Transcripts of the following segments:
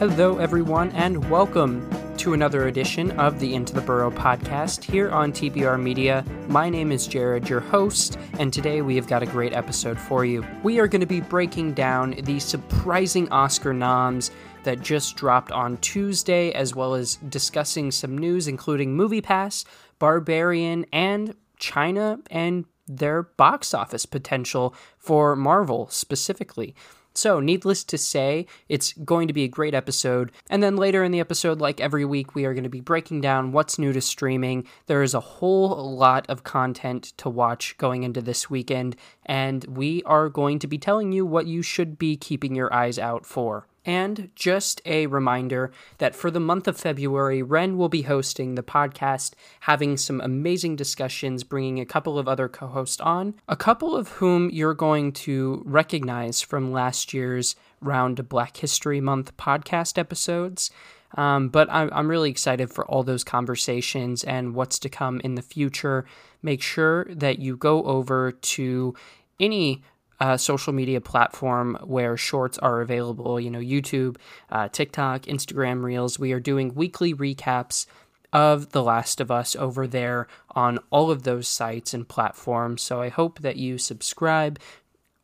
Hello, everyone, and welcome to another edition of the Into the Burrow podcast here on TBR Media. My name is Jared, your host, and today we have got a great episode for you. We are going to be breaking down the surprising Oscar noms that just dropped on Tuesday, as well as discussing some news, including MoviePass, Barbarian, and China and their box office potential for Marvel specifically. So, needless to say, it's going to be a great episode. And then later in the episode, like every week, we are going to be breaking down what's new to streaming. There is a whole lot of content to watch going into this weekend, and we are going to be telling you what you should be keeping your eyes out for. And just a reminder that for the month of February, Wren will be hosting the podcast, having some amazing discussions, bringing a couple of other co hosts on, a couple of whom you're going to recognize from last year's round Black History Month podcast episodes. Um, but I'm, I'm really excited for all those conversations and what's to come in the future. Make sure that you go over to any uh, social media platform where shorts are available, you know, YouTube, uh, TikTok, Instagram Reels. We are doing weekly recaps of The Last of Us over there on all of those sites and platforms. So I hope that you subscribe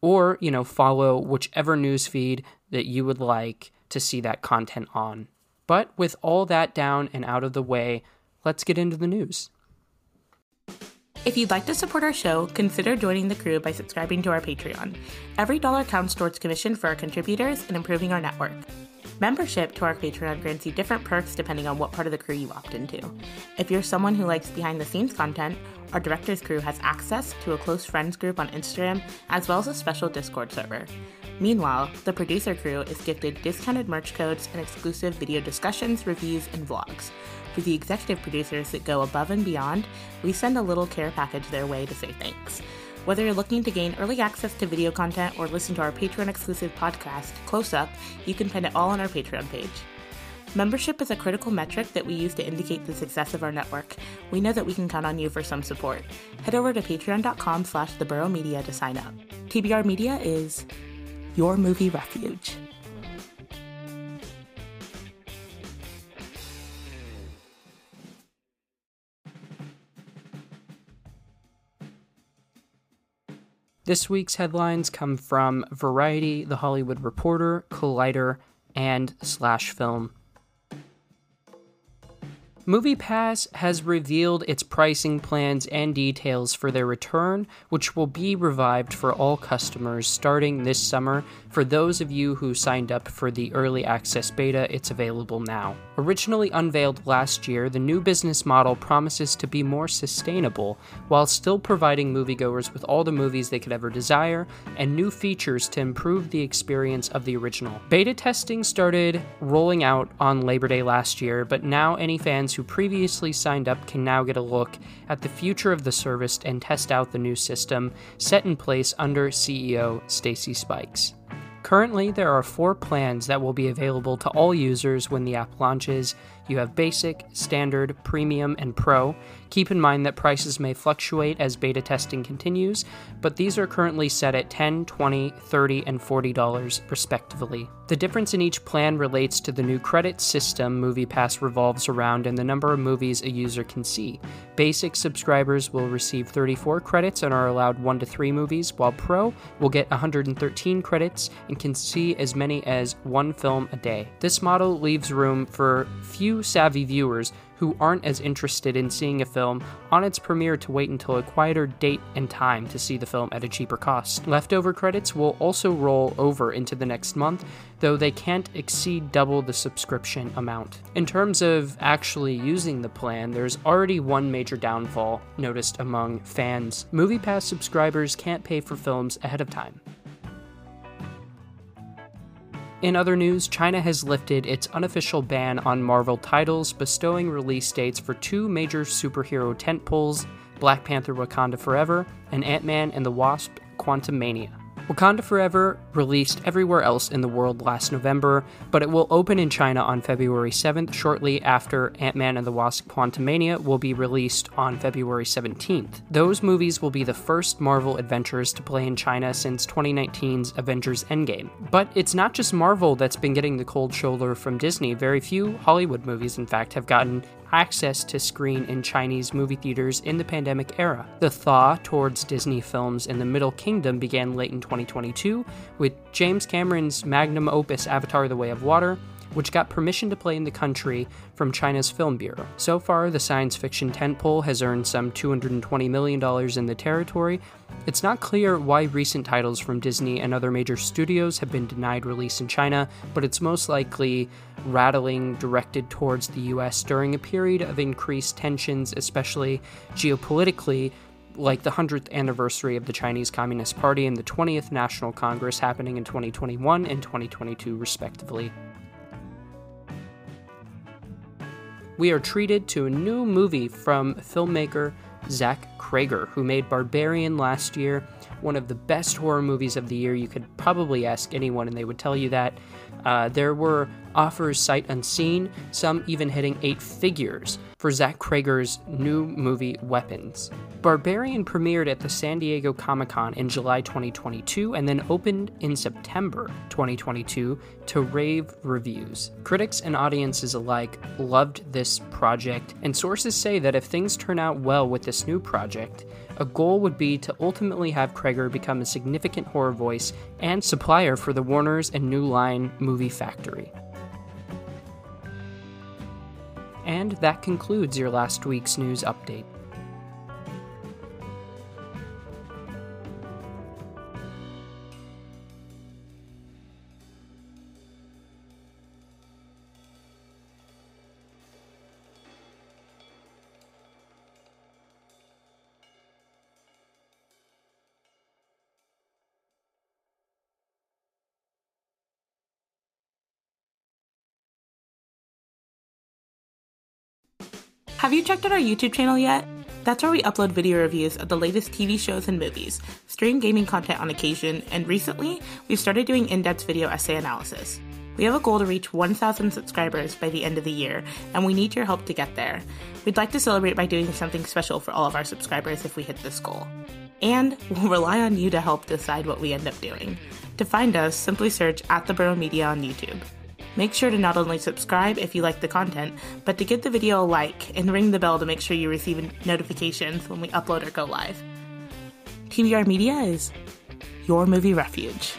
or, you know, follow whichever news feed that you would like to see that content on. But with all that down and out of the way, let's get into the news. If you'd like to support our show, consider joining the crew by subscribing to our Patreon. Every dollar counts towards commission for our contributors and improving our network. Membership to our Patreon grants you different perks depending on what part of the crew you opt into. If you're someone who likes behind the scenes content, our director's crew has access to a close friends group on Instagram as well as a special Discord server. Meanwhile, the producer crew is gifted discounted merch codes and exclusive video discussions, reviews, and vlogs. For the executive producers that go above and beyond, we send a little care package their way to say thanks. Whether you're looking to gain early access to video content or listen to our Patreon exclusive podcast, Close Up, you can find it all on our Patreon page. Membership is a critical metric that we use to indicate the success of our network. We know that we can count on you for some support. Head over to patreon.com slash theburrowmedia to sign up. TBR Media is your movie refuge. This week's headlines come from Variety, The Hollywood Reporter, Collider, and Slash Film. MoviePass has revealed its pricing plans and details for their return, which will be revived for all customers starting this summer. For those of you who signed up for the early access beta, it's available now. Originally unveiled last year, the new business model promises to be more sustainable while still providing moviegoers with all the movies they could ever desire and new features to improve the experience of the original. Beta testing started rolling out on Labor Day last year, but now any fans who previously signed up can now get a look at the future of the service and test out the new system set in place under CEO Stacy Spikes. Currently, there are four plans that will be available to all users when the app launches. You have Basic, Standard, Premium, and Pro, Keep in mind that prices may fluctuate as beta testing continues, but these are currently set at $10, $20, $30, and $40 respectively. The difference in each plan relates to the new credit system MoviePass revolves around and the number of movies a user can see. Basic subscribers will receive 34 credits and are allowed 1 to 3 movies, while Pro will get 113 credits and can see as many as one film a day. This model leaves room for few savvy viewers who aren't as interested in seeing a film on its premiere to wait until a quieter date and time to see the film at a cheaper cost. Leftover credits will also roll over into the next month, though they can't exceed double the subscription amount. In terms of actually using the plan, there's already one major downfall noticed among fans. MoviePass subscribers can't pay for films ahead of time. In other news, China has lifted its unofficial ban on Marvel titles, bestowing release dates for two major superhero tentpoles Black Panther Wakanda Forever and Ant Man and the Wasp Quantumania. Wakanda Forever released everywhere else in the world last November, but it will open in China on February 7th, shortly after Ant Man and the Wasp Quantumania will be released on February 17th. Those movies will be the first Marvel adventures to play in China since 2019's Avengers Endgame. But it's not just Marvel that's been getting the cold shoulder from Disney. Very few Hollywood movies, in fact, have gotten access to screen in Chinese movie theaters in the pandemic era. The thaw towards Disney films in the Middle Kingdom began late in 2022 with James Cameron's magnum opus Avatar The Way of Water which got permission to play in the country from China's Film Bureau. So far, the science fiction tentpole has earned some $220 million in the territory. It's not clear why recent titles from Disney and other major studios have been denied release in China, but it's most likely rattling directed towards the US during a period of increased tensions, especially geopolitically, like the 100th anniversary of the Chinese Communist Party and the 20th National Congress happening in 2021 and 2022, respectively. We are treated to a new movie from filmmaker Zach Cregger, who made Barbarian last year, one of the best horror movies of the year. You could probably ask anyone and they would tell you that. Uh, there were offers sight unseen, some even hitting eight figures for Zach Cregger's new movie Weapons. Barbarian premiered at the San Diego Comic Con in July 2022 and then opened in September 2022 to rave reviews. Critics and audiences alike loved this project, and sources say that if things turn out well with this new project, a goal would be to ultimately have Cregger become a significant horror voice and supplier for the Warners and New Line movie factory. And that concludes your last week's news update. Have you checked out our YouTube channel yet? That's where we upload video reviews of the latest TV shows and movies, stream gaming content on occasion, and recently, we've started doing in depth video essay analysis. We have a goal to reach 1,000 subscribers by the end of the year, and we need your help to get there. We'd like to celebrate by doing something special for all of our subscribers if we hit this goal. And we'll rely on you to help decide what we end up doing. To find us, simply search at the Burrow Media on YouTube. Make sure to not only subscribe if you like the content, but to give the video a like and ring the bell to make sure you receive notifications when we upload or go live. TBR Media is your movie refuge.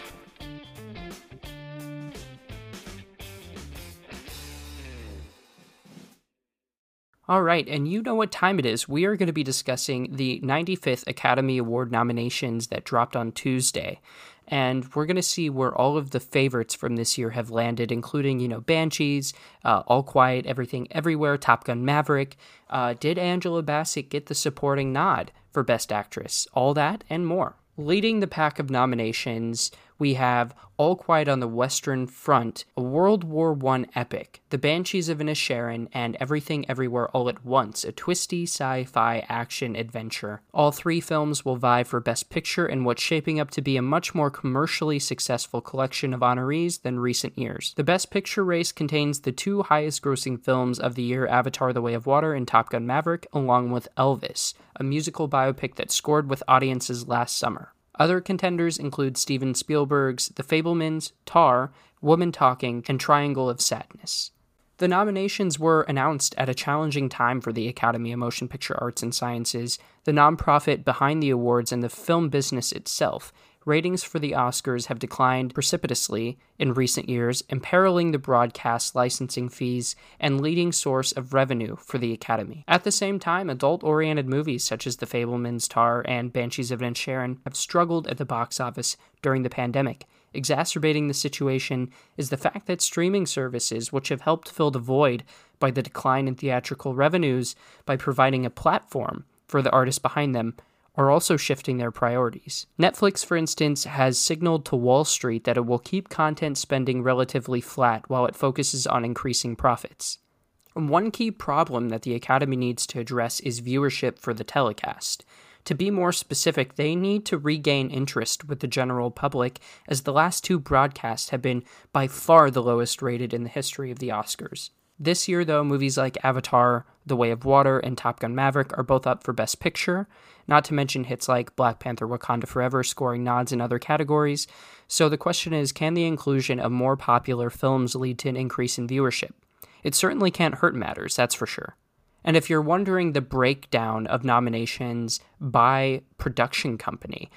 All right, and you know what time it is. We are going to be discussing the 95th Academy Award nominations that dropped on Tuesday and we're going to see where all of the favorites from this year have landed, including, you know, Banshees, uh, All Quiet, Everything Everywhere, Top Gun Maverick. Uh, did Angela Bassett get the supporting nod for Best Actress? All that and more. Leading the pack of nominations we have All Quiet on the Western Front, a World War I epic, The Banshees of Inisherin, and Everything Everywhere All at Once, a twisty sci fi action adventure. All three films will vie for Best Picture in what's shaping up to be a much more commercially successful collection of honorees than recent years. The Best Picture race contains the two highest grossing films of the year Avatar The Way of Water and Top Gun Maverick, along with Elvis, a musical biopic that scored with audiences last summer. Other contenders include Steven Spielberg's The Fabelmans, Tar, Woman Talking, and Triangle of Sadness. The nominations were announced at a challenging time for the Academy of Motion Picture Arts and Sciences, the nonprofit behind the awards, and the film business itself, ratings for the Oscars have declined precipitously in recent years, imperiling the broadcast licensing fees and leading source of revenue for the Academy. At the same time, adult oriented movies such as The Fabelmans, Tar, and Banshees of Inisherin have struggled at the box office during the pandemic. Exacerbating the situation is the fact that streaming services, which have helped fill the void by the decline in theatrical revenues by providing a platform for the artists behind them, are also shifting their priorities. Netflix, for instance, has signaled to Wall Street that it will keep content spending relatively flat while it focuses on increasing profits. One key problem that the Academy needs to address is viewership for the telecast. To be more specific, they need to regain interest with the general public, as the last two broadcasts have been by far the lowest rated in the history of the Oscars. This year, though, movies like Avatar, The Way of Water, and Top Gun Maverick are both up for Best Picture, not to mention hits like Black Panther Wakanda Forever scoring nods in other categories. So the question is can the inclusion of more popular films lead to an increase in viewership? It certainly can't hurt matters, that's for sure. And if you're wondering the breakdown of nominations by production company,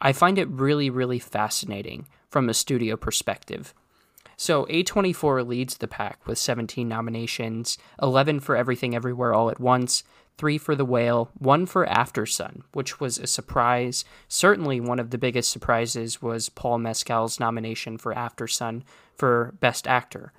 I find it really, really fascinating from a studio perspective. So A24 leads the pack with 17 nominations 11 for Everything Everywhere All at Once, 3 for The Whale, 1 for Aftersun, which was a surprise. Certainly, one of the biggest surprises was Paul Mescal's nomination for Aftersun for Best Actor.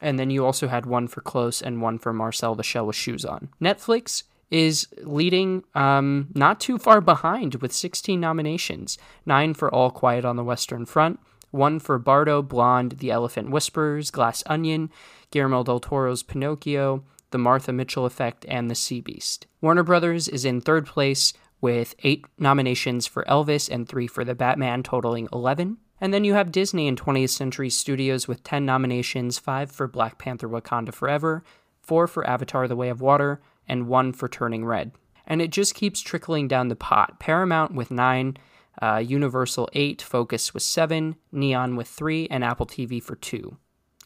And then you also had one for Close and one for Marcel the Shell with Shoes On. Netflix is leading um, not too far behind with 16 nominations 9 for All Quiet on the Western Front, one for Bardo, Blonde, The Elephant Whispers, Glass Onion, Guillermo del Toro's Pinocchio, The Martha Mitchell Effect, and The Sea Beast. Warner Brothers is in third place with eight nominations for Elvis and three for The Batman, totaling 11. And then you have Disney and 20th Century Studios with 10 nominations five for Black Panther Wakanda Forever, four for Avatar The Way of Water, and one for Turning Red. And it just keeps trickling down the pot. Paramount with nine, uh, Universal 8, Focus with 7, Neon with 3, and Apple TV for 2.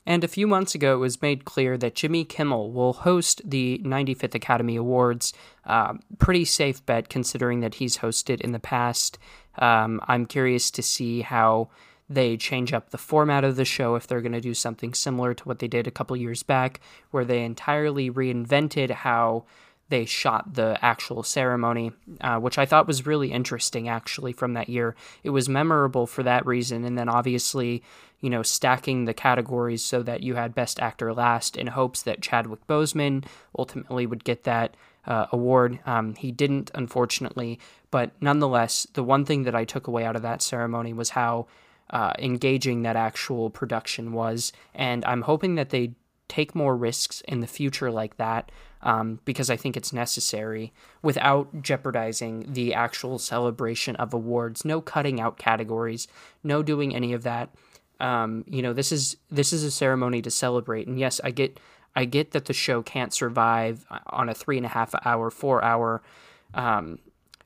And a few months ago, it was made clear that Jimmy Kimmel will host the 95th Academy Awards. Uh, pretty safe bet considering that he's hosted in the past. Um, I'm curious to see how they change up the format of the show if they're going to do something similar to what they did a couple years back, where they entirely reinvented how they shot the actual ceremony, uh, which I thought was really interesting actually from that year. It was memorable for that reason. And then obviously, you know, stacking the categories so that you had Best Actor last in hopes that Chadwick Boseman ultimately would get that uh, award. Um, he didn't, unfortunately. But nonetheless, the one thing that I took away out of that ceremony was how. Uh, engaging that actual production was, and I'm hoping that they take more risks in the future like that um, because I think it's necessary without jeopardizing the actual celebration of awards. No cutting out categories, no doing any of that. Um, you know, this is this is a ceremony to celebrate, and yes, I get I get that the show can't survive on a three and a half hour, four hour um,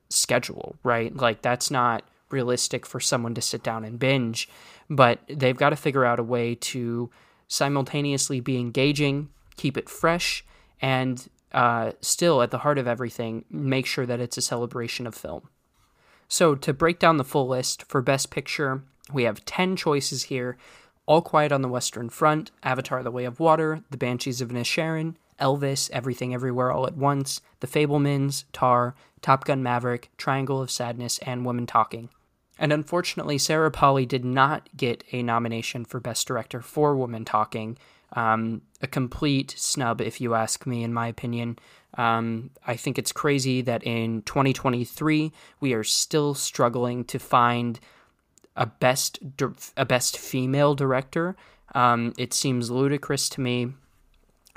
schedule, right? Like that's not realistic for someone to sit down and binge, but they've got to figure out a way to simultaneously be engaging, keep it fresh, and uh, still at the heart of everything, make sure that it's a celebration of film. So, to break down the full list for Best Picture, we have 10 choices here All Quiet on the Western Front, Avatar The Way of Water, The Banshees of Inisherin, Elvis, Everything Everywhere All at Once, The Fabelmans, Tar, Top Gun Maverick, Triangle of Sadness, and Women Talking. And unfortunately, Sarah Polley did not get a nomination for Best Director for Woman Talking. Um, a complete snub, if you ask me, in my opinion. Um, I think it's crazy that in 2023 we are still struggling to find a best a best female director. Um, it seems ludicrous to me.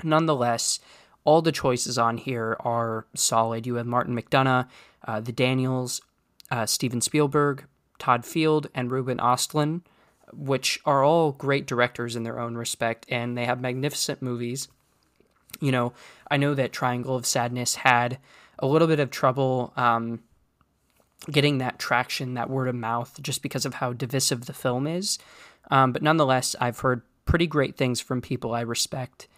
Nonetheless, all the choices on here are solid. You have Martin McDonagh, uh, the Daniels, uh, Steven Spielberg, Todd Field, and Ruben Ostlund, which are all great directors in their own respect, and they have magnificent movies. You know, I know that Triangle of Sadness had a little bit of trouble um, getting that traction, that word of mouth, just because of how divisive the film is. Um, but nonetheless, I've heard pretty great things from people I respect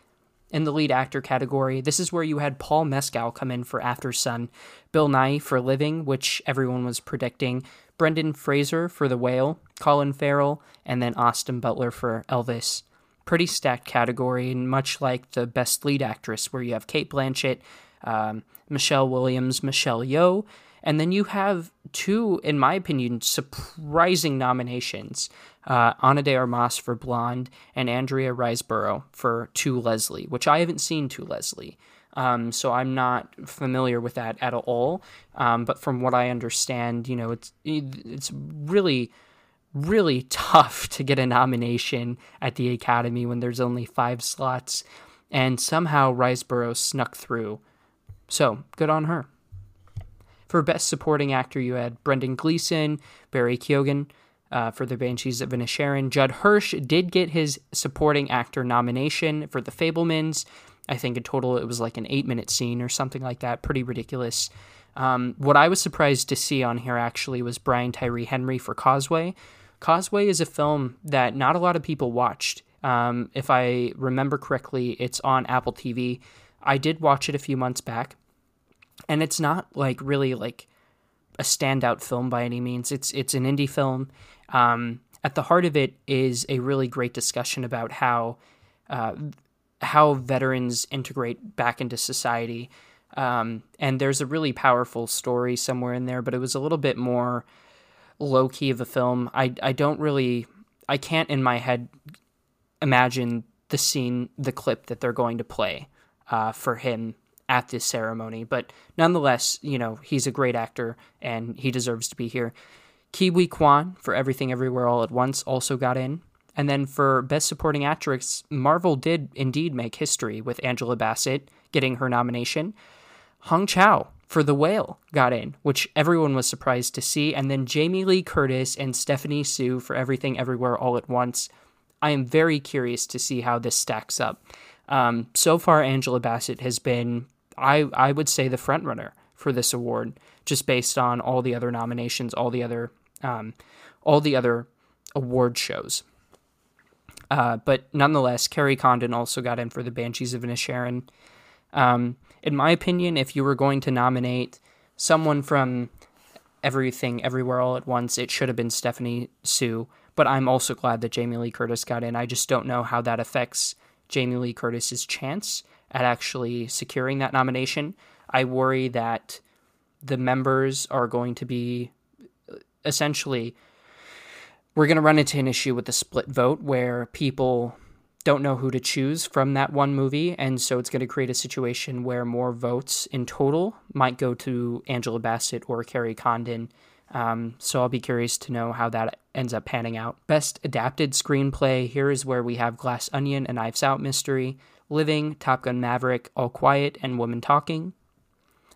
in the lead actor category. This is where you had Paul Mescal come in for Aftersun, Bill Nighy for Living, which everyone was predicting, Brendan Fraser for The Whale, Colin Farrell, and then Austin Butler for Elvis. Pretty stacked category, and much like the Best Lead Actress, where you have Cate Blanchett, um, Michelle Williams, Michelle Yeoh, and then you have two, in my opinion, surprising nominations uh, Ana de Armas for Blonde and Andrea Riseborough for To Leslie, which I haven't seen To Leslie. Um, so I'm not familiar with that at all. Um, but from what I understand, you know, it's it's really really tough to get a nomination at the Academy when there's only five slots, and somehow Riseborough snuck through. So good on her. For Best Supporting Actor, you had Brendan Gleeson, Barry Keoghan uh, for The Banshees of Inisherin. Judd Hirsch did get his Supporting Actor nomination for The Fabelmans. I think in total it was like an eight minute scene or something like that. Pretty ridiculous. Um, what I was surprised to see on here actually was Brian Tyree Henry for Causeway. Causeway is a film that not a lot of people watched. Um, if I remember correctly, it's on Apple TV. I did watch it a few months back, and it's not like really like a standout film by any means. It's it's an indie film. Um, at the heart of it is a really great discussion about how uh, how veterans integrate back into society. Um, and there's a really powerful story somewhere in there, but it was a little bit more low key of a film. I I don't really I can't in my head imagine the scene, the clip that they're going to play uh, for him at this ceremony. But nonetheless, you know, he's a great actor and he deserves to be here. Ke Huy Quan for Everything Everywhere All at Once also got in. And then for Best Supporting Actress, Marvel did indeed make history with Angela Bassett getting her nomination. Hong Chau for The Whale got in, which everyone was surprised to see. And then Jamie Lee Curtis and Stephanie Hsu for Everything Everywhere All at Once. I am very curious to see how this stacks up. Um, so far, Angela Bassett has been, I, I would say, the frontrunner for this award, just based on all the other nominations, all the other, um, all the other award shows. Uh, but nonetheless, Kerry Condon also got in for the Banshees of Inisherin. Um, in my opinion, if you were going to nominate someone from Everything Everywhere All at Once, it should have been Stephanie Hsu. But I'm also glad that Jamie Lee Curtis got in. I just don't know how that affects Jamie Lee Curtis's chance at actually securing that nomination. I worry that the members are going to be essentially we're going to run into an issue with the split vote where people don't know who to choose from that one movie. And so it's going to create a situation where more votes in total might go to Angela Bassett or Kerry Condon. Um, so I'll be curious to know how that ends up panning out. Best adapted screenplay here is where we have Glass Onion and Knives Out Mystery, Living, Top Gun Maverick, All Quiet, and Woman Talking.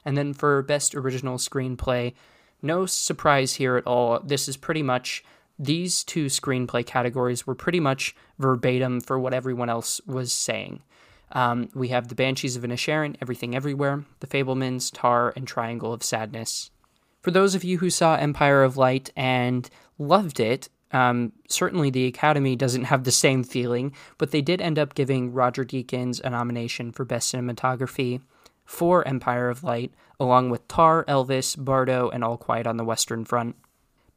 And then for best original screenplay, no surprise here at all. This is pretty much these two screenplay categories were pretty much verbatim for what everyone else was saying. Um, we have The Banshees of Inisherin, Everything Everywhere, The Fabelmans, Tar, and Triangle of Sadness. For those of you who saw Empire of Light and loved it, um, certainly the Academy doesn't have the same feeling, but they did end up giving Roger Deakins a nomination for Best Cinematography for Empire of Light, along with Tar, Elvis, Bardo, and All Quiet on the Western Front.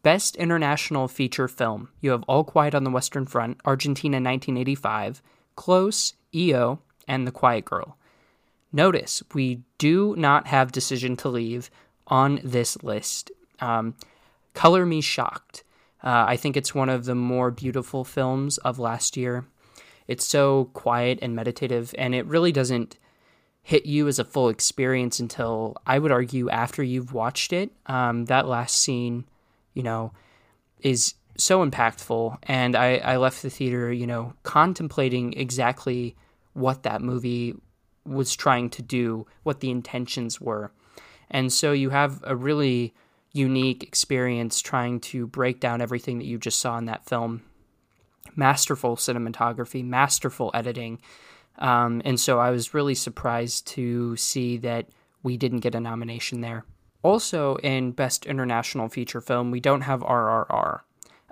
Best International Feature Film. You have All Quiet on the Western Front, Argentina 1985, Close, EO, and The Quiet Girl. Notice we do not have Decision to Leave on this list. Um, Color Me Shocked. Uh, I think it's one of the more beautiful films of last year. It's so quiet and meditative, and it really doesn't hit you as a full experience until I would argue after you've watched it. Um, that last scene you know, is so impactful. And I, I left the theater, you know, contemplating exactly what that movie was trying to do, what the intentions were. And so you have a really unique experience trying to break down everything that you just saw in that film. Masterful cinematography, masterful editing. Um, and so I was really surprised to see that we didn't get a nomination there. Also, in Best International Feature Film, we don't have RRR,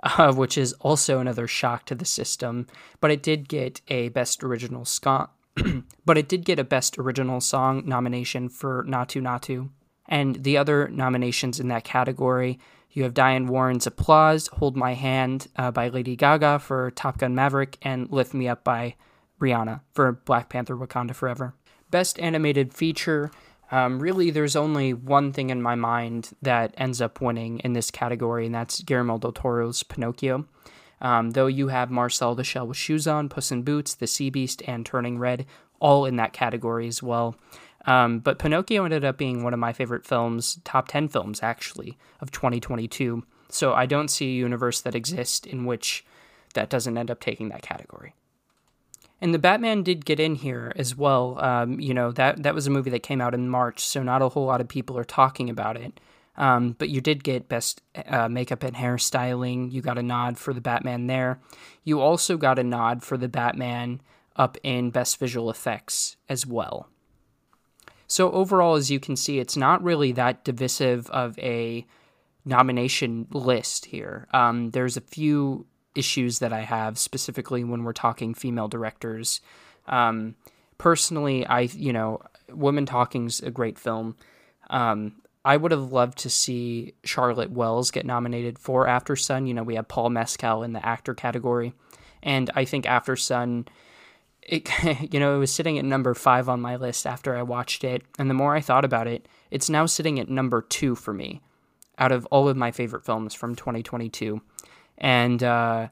uh, which is also another shock to the system. But it did get a Best Original Song, but it did get a Best Original Song nomination for Naatu Naatu. And the other nominations in that category, you have Diane Warren's Applause, Hold My Hand uh, by Lady Gaga for Top Gun Maverick, and Lift Me Up by Rihanna for Black Panther Wakanda Forever. Best Animated Feature, um, really, there's only one thing in my mind that ends up winning in this category, and that's Guillermo del Toro's Pinocchio. Um, though you have Marcel the Shell with Shoes On, Puss in Boots, The Sea Beast, and Turning Red, all in that category as well. Um, but Pinocchio ended up being one of my favorite films, top 10 films actually, of 2022. So I don't see a universe that exists in which that doesn't end up taking that category. And the Batman did get in here as well. Um, you know that that was a movie that came out in March, so not a whole lot of people are talking about it. Um, but you did get best uh, makeup and hairstyling. You got a nod for the Batman there. You also got a nod for the Batman up in best visual effects as well. So overall, as you can see, it's not really that divisive of a nomination list here. Um, there's a few issues that I have specifically when we're talking female directors. Um, personally, I you know, Women Talking's a great film. Um, I would have loved to see Charlotte Wells get nominated for Aftersun. You know, we have Paul Mescal in the actor category, and I think Aftersun, it you know, it was sitting at number five on my list after I watched it, and the more I thought about it, it's now sitting at number two for me, out of all of my favorite films from 2022, and uh,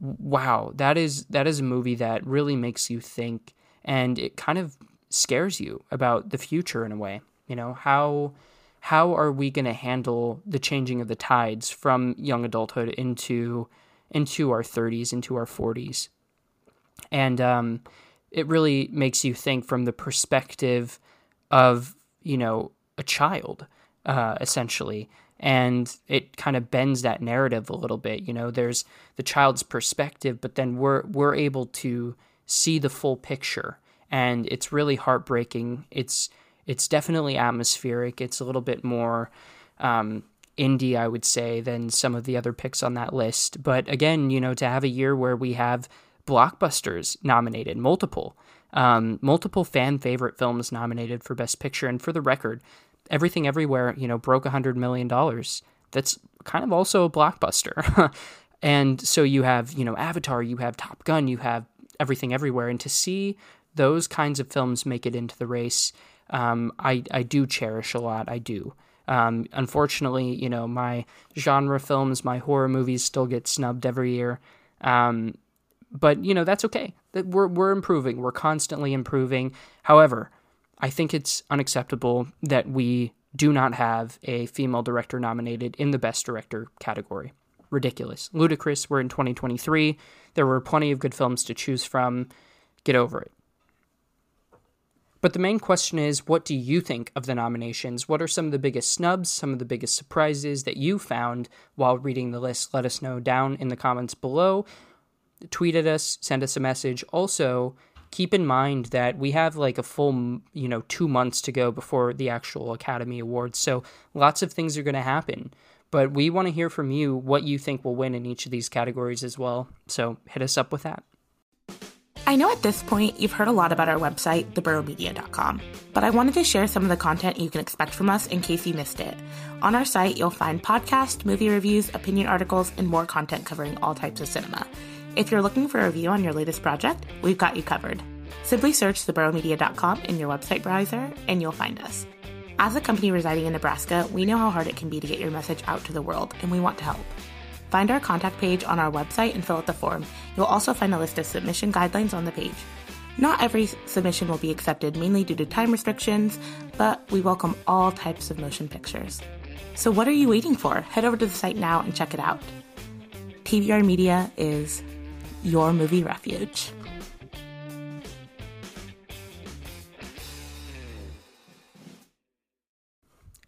wow, that is that is a movie that really makes you think, and it kind of scares you about the future in a way. You know how how are we going to handle the changing of the tides from young adulthood into into our 30s into our 40s and um, it really makes you think from the perspective of you know a child uh, essentially and it kind of bends that narrative a little bit you know there's the child's perspective but then we're we're able to see the full picture and it's really heartbreaking it's it's definitely atmospheric. It's a little bit more um, indie, I would say, than some of the other picks on that list. But again, you know, to have a year where we have blockbusters nominated, multiple, um, multiple fan favorite films nominated for Best Picture, and for the record, Everything Everywhere, you know, broke a hundred million dollars. That's kind of also a blockbuster. and so you have, you know, Avatar, you have Top Gun, you have Everything Everywhere, and to see those kinds of films make it into the race um, I I do cherish a lot. I do. Um, unfortunately, you know, my genre films, my horror movies still get snubbed every year. Um, but you know, that's okay. That we're we're improving. We're constantly improving. However, I think it's unacceptable that we do not have a female director nominated in the best director category. Ridiculous. Ludicrous. We're in 2023. There were plenty of good films to choose from. Get over it. But the main question is what do you think of the nominations? What are some of the biggest snubs, some of the biggest surprises that you found while reading the list? Let us know down in the comments below. Tweet at us, send us a message. Also, keep in mind that we have like a full, you know, two months to go before the actual Academy Awards. So lots of things are going to happen. But we want to hear from you what you think will win in each of these categories as well. So hit us up with that. I know at this point you've heard a lot about our website, theburrowmedia.com, but I wanted to share some of the content you can expect from us in case you missed it. On our site, you'll find podcast, movie reviews, opinion articles, and more content covering all types of cinema. If you're looking for a review on your latest project, we've got you covered. Simply search theburrowmedia.com in your website browser and you'll find us. As a company residing in Nebraska, we know how hard it can be to get your message out to the world, and we want to help. Find our contact page on our website and fill out the form. You'll also find a list of submission guidelines on the page. Not every submission will be accepted, mainly due to time restrictions, but we welcome all types of motion pictures. So, what are you waiting for? Head over to the site now and check it out. TBR Media is your movie refuge.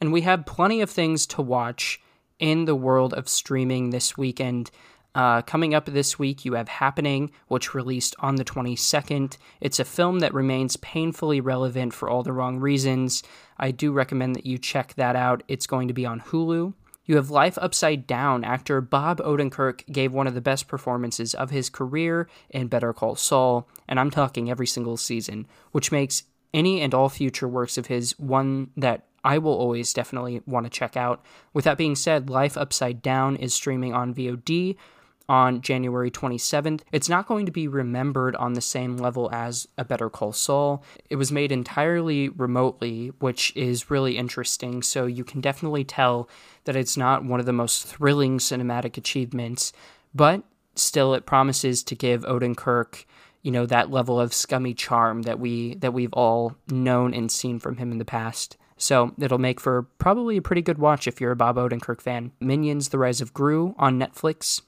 And we have plenty of things to watch in the world of streaming this weekend. Uh, coming up this week, you have Happening, which released on the 22nd. It's a film that remains painfully relevant for all the wrong reasons. I do recommend that you check that out. It's going to be on Hulu. You have Life Upside Down. Actor Bob Odenkirk gave one of the best performances of his career in Better Call Saul, and I'm talking every single season, which makes any and all future works of his one that I will always definitely want to check out. With that being said, Life Upside Down is streaming on VOD on January 27th. It's not going to be remembered on the same level as A Better Call Saul. It was made entirely remotely, which is really interesting, so you can definitely tell that it's not one of the most thrilling cinematic achievements, but still it promises to give Odenkirk you know that level of scummy charm that we that we've all known and seen from him in the past. So it'll make for probably a pretty good watch if you're a Bob Odenkirk fan. Minions: The Rise of Gru on Netflix.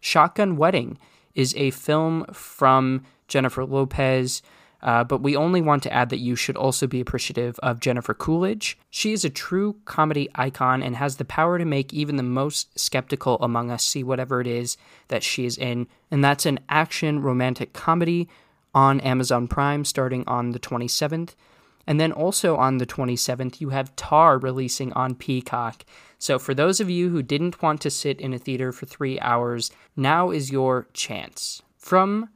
Shotgun Wedding is a film from Jennifer Lopez. Uh, but we only want to add that you should also be appreciative of Jennifer Coolidge. She is a true comedy icon and has the power to make even the most skeptical among us see whatever it is that she is in. And that's an action romantic comedy on Amazon Prime starting on the 27th. And then also on the 27th, you have Tar releasing on Peacock. So for those of you who didn't want to sit in a theater for three hours, now is your chance. From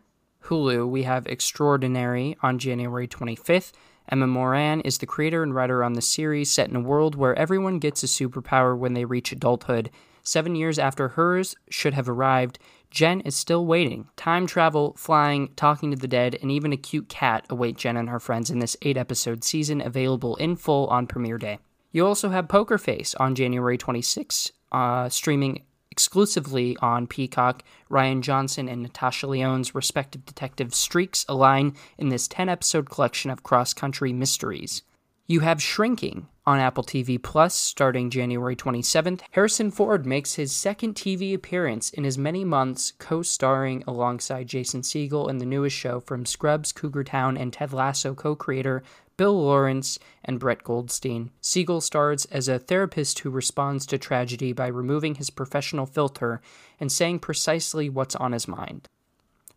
Hulu, we have Extraordinary on January 25th. Emma Moran is the creator and writer on the series set in a world where everyone gets a superpower when they reach adulthood. Seven years after hers should have arrived, Jen is still waiting. Time travel, flying, talking to the dead, and even a cute cat await Jen and her friends in this eight episode season, available in full on premiere day. You also have Poker Face on January 26, uh, streaming exclusively on Peacock. Rian Johnson and Natasha Lyonne's respective detective streaks align in this 10 episode collection of cross country mysteries. You have Shrinking on Apple TV Plus starting January 27th. Harrison Ford makes his second TV appearance in as many months, co starring alongside Jason Segel in the newest show from Scrubs, Cougar Town, and Ted Lasso co creator Bill Lawrence, and Brett Goldstein. Segel stars as a therapist who responds to tragedy by removing his professional filter and saying precisely what's on his mind.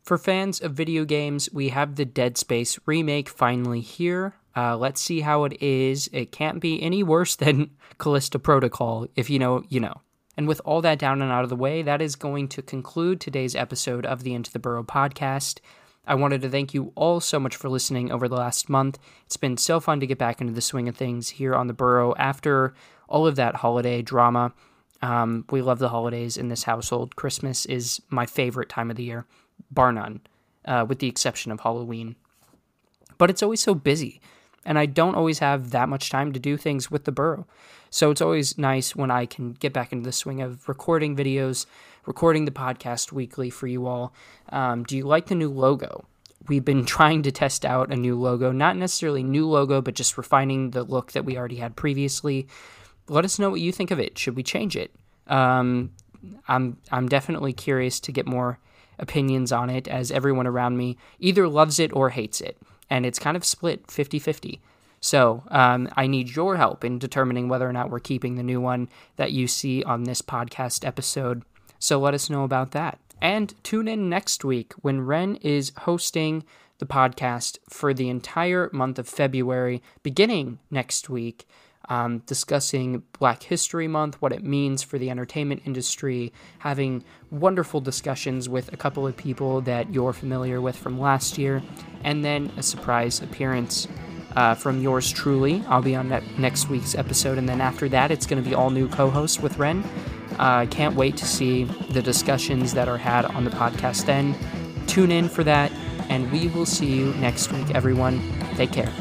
For fans of video games, we have the Dead Space remake finally here. Uh, let's see how it is. It can't be any worse than Callisto Protocol. If you know, you know. And with all that down and out of the way, that is going to conclude today's episode of the Into the Burrow podcast. I wanted to thank you all so much for listening over the last month. It's been so fun to get back into the swing of things here on the Burrow after all of that holiday drama. Um, we love the holidays in this household. Christmas is my favorite time of the year, bar none, uh, with the exception of Halloween. But it's always so busy, and I don't always have that much time to do things with the Burrow. So it's always nice when I can get back into the swing of recording videos, recording the podcast weekly for you all. Um, do you like the new logo? We've been trying to test out a new logo, not necessarily new logo, but just refining the look that we already had previously. Let us know what you think of it. Should we change it? Um, I'm I'm definitely curious to get more opinions on it as everyone around me either loves it or hates it. And it's kind of split 50 50. So um, I need your help in determining whether or not we're keeping the new one that you see on this podcast episode. So let us know about that. And tune in next week when Wren is hosting the podcast for the entire month of February, beginning next week, um, discussing Black History Month, what it means for the entertainment industry, having wonderful discussions with a couple of people that you're familiar with from last year, and then a surprise appearance uh, from yours truly. I'll be on ne- next week's episode, and then after that, it's going to be all new co hosts with Wren. I uh, can't wait to see the discussions that are had on the podcast then. Tune in for that, and we will see you next week, everyone. Take care.